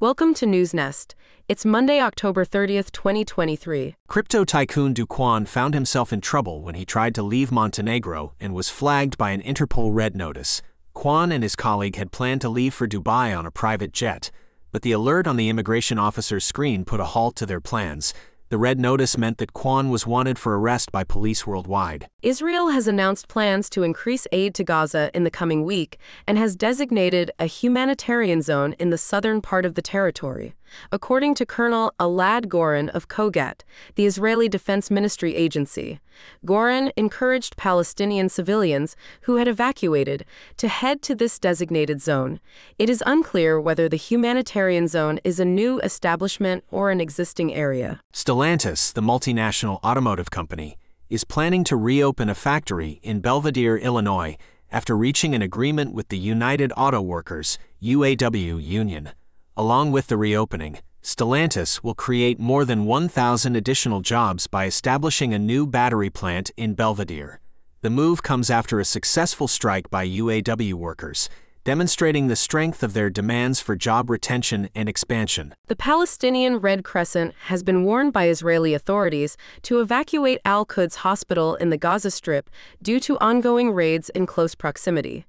Welcome to Newsnest. It's Monday, October 30th, 2023. Crypto tycoon Kwon found himself in trouble when he tried to leave Montenegro and was flagged by an Interpol red notice. Kwon and his colleague had planned to leave for Dubai on a private jet, but the alert on the immigration officer's screen put a halt to their plans. The red notice meant that Kwon was wanted for arrest by police worldwide. Israel has announced plans to increase aid to Gaza in the coming week and has designated a humanitarian zone in the southern part of the territory. According to Colonel Elad Goren of COGAT, the Israeli Defense Ministry agency, Goren encouraged Palestinian civilians who had evacuated to head to this designated zone. It is unclear whether the humanitarian zone is a new establishment or an existing area. Stellantis, the multinational automotive company, is planning to reopen a factory in Belvidere, Illinois, after reaching an agreement with the United Auto Workers UAW union. Along with the reopening, Stellantis will create more than 1,000 additional jobs by establishing a new battery plant in Belvidere. The move comes after a successful strike by UAW workers, demonstrating the strength of their demands for job retention and expansion. The Palestinian Red Crescent has been warned by Israeli authorities to evacuate Al Quds Hospital in the Gaza Strip due to ongoing raids in close proximity.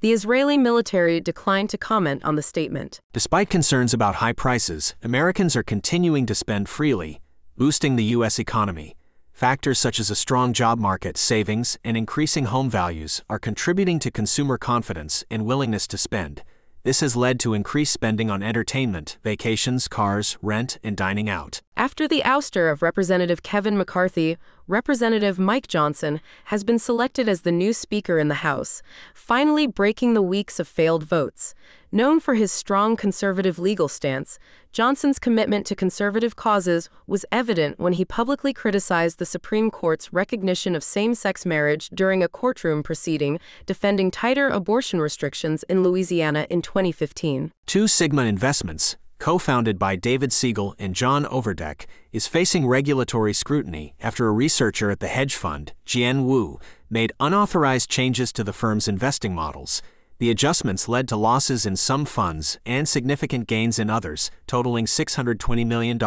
The Israeli military declined to comment on the statement. Despite concerns about high prices, Americans are continuing to spend freely, boosting the U.S. economy. Factors such as a strong job market, savings, and increasing home values are contributing to consumer confidence and willingness to spend. This has led to increased spending on entertainment, vacations, cars, rent, and dining out. After the ouster of Representative Kevin McCarthy, Representative Mike Johnson has been selected as the new Speaker in the House, finally breaking the weeks of failed votes. Known for his strong conservative legal stance, Johnson's commitment to conservative causes was evident when he publicly criticized the Supreme Court's recognition of same sex marriage during a courtroom proceeding defending tighter abortion restrictions in Louisiana in 2015. Two Sigma Investments, co founded by David Siegel and John Overdeck, is facing regulatory scrutiny after a researcher at the hedge fund, Jian Wu, made unauthorized changes to the firm's investing models. The adjustments led to losses in some funds and significant gains in others, totaling $620 million.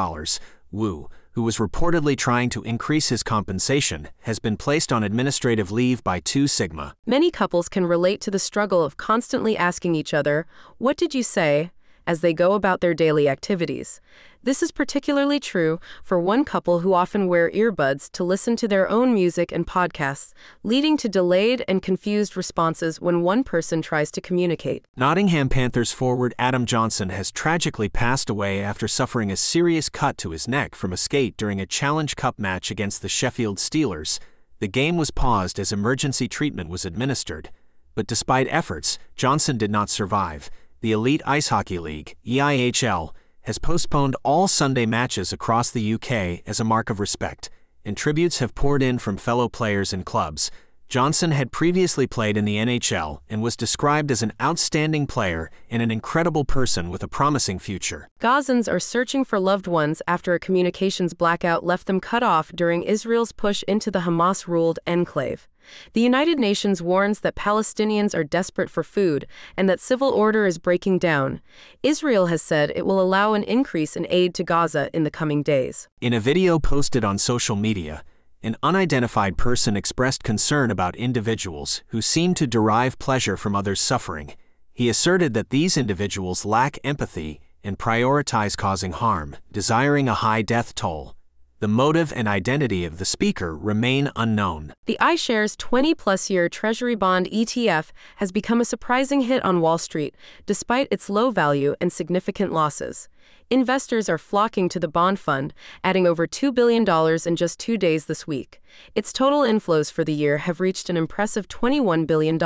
Wu, who was reportedly trying to increase his compensation, has been placed on administrative leave by Two Sigma. Many couples can relate to the struggle of constantly asking each other, What did you say? As they go about their daily activities. This is particularly true for one couple who often wear earbuds to listen to their own music and podcasts, leading to delayed and confused responses when one person tries to communicate. Nottingham Panthers forward Adam Johnson has tragically passed away after suffering a serious cut to his neck from a skate during a Challenge Cup match against the Sheffield Steelers. The game was paused as emergency treatment was administered. But despite efforts, Johnson did not survive the Elite Ice Hockey League, EIHL, has postponed all Sunday matches across the UK as a mark of respect, and tributes have poured in from fellow players and clubs. Johnson had previously played in the NHL and was described as an outstanding player and an incredible person with a promising future. Gazans are searching for loved ones after a communications blackout left them cut off during Israel's push into the Hamas ruled enclave. The United Nations warns that Palestinians are desperate for food and that civil order is breaking down. Israel has said it will allow an increase in aid to Gaza in the coming days. In a video posted on social media, an unidentified person expressed concern about individuals who seem to derive pleasure from others' suffering. He asserted that these individuals lack empathy and prioritize causing harm, desiring a high death toll. The motive and identity of the speaker remain unknown. The iShares 20 plus year Treasury bond ETF has become a surprising hit on Wall Street, despite its low value and significant losses. Investors are flocking to the bond fund, adding over $2 billion in just two days this week. Its total inflows for the year have reached an impressive $21 billion.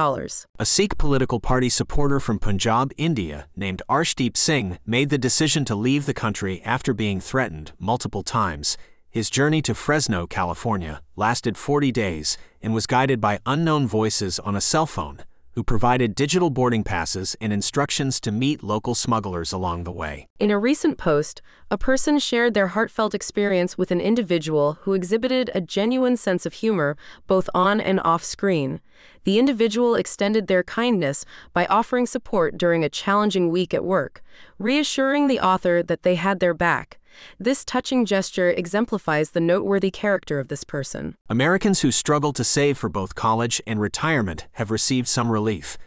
A Sikh political party supporter from Punjab, India, named Arshdeep Singh, made the decision to leave the country after being threatened multiple times. His journey to Fresno, California, lasted 40 days and was guided by unknown voices on a cell phone. Who provided digital boarding passes and instructions to meet local smugglers along the way. In a recent post, a person shared their heartfelt experience with an individual who exhibited a genuine sense of humor both on and off screen. The individual extended their kindness by offering support during a challenging week at work, reassuring the author that they had their back. This touching gesture exemplifies the noteworthy character of this person. Americans who struggle to save for both college and retirement have received some relief.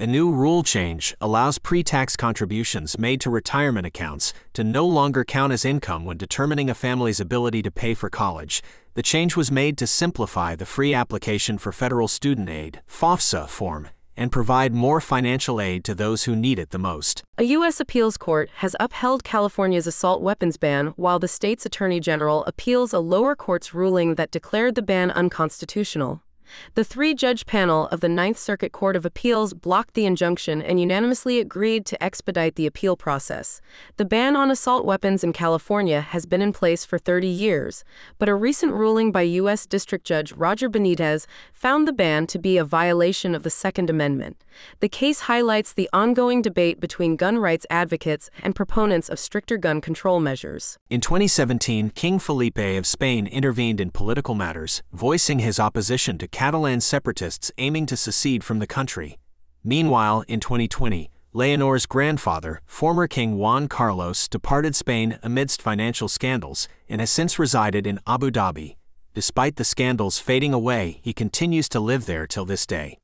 A new rule change allows pre tax contributions made to retirement accounts to no longer count as income when determining a family's ability to pay for college. The change was made to simplify the free application for federal student aid (FAFSA) form and provide more financial aid to those who need it the most. A U.S. appeals court has upheld California's assault weapons ban while the state's attorney general appeals a lower court's ruling that declared the ban unconstitutional. The three judge panel of the Ninth Circuit Court of Appeals blocked the injunction and unanimously agreed to expedite the appeal process. The ban on assault weapons in California has been in place for 30 years, but a recent ruling by U.S. District Judge Roger Benitez found the ban to be a violation of the Second Amendment. The case highlights the ongoing debate between gun rights advocates and proponents of stricter gun control measures. In 2017, King Felipe of Spain intervened in political matters, voicing his opposition to Catalan separatists aiming to secede from the country. Meanwhile, in 2020, Leonor's grandfather, former King Juan Carlos, departed Spain amidst financial scandals and has since resided in Abu Dhabi. Despite the scandals fading away, he continues to live there till this day.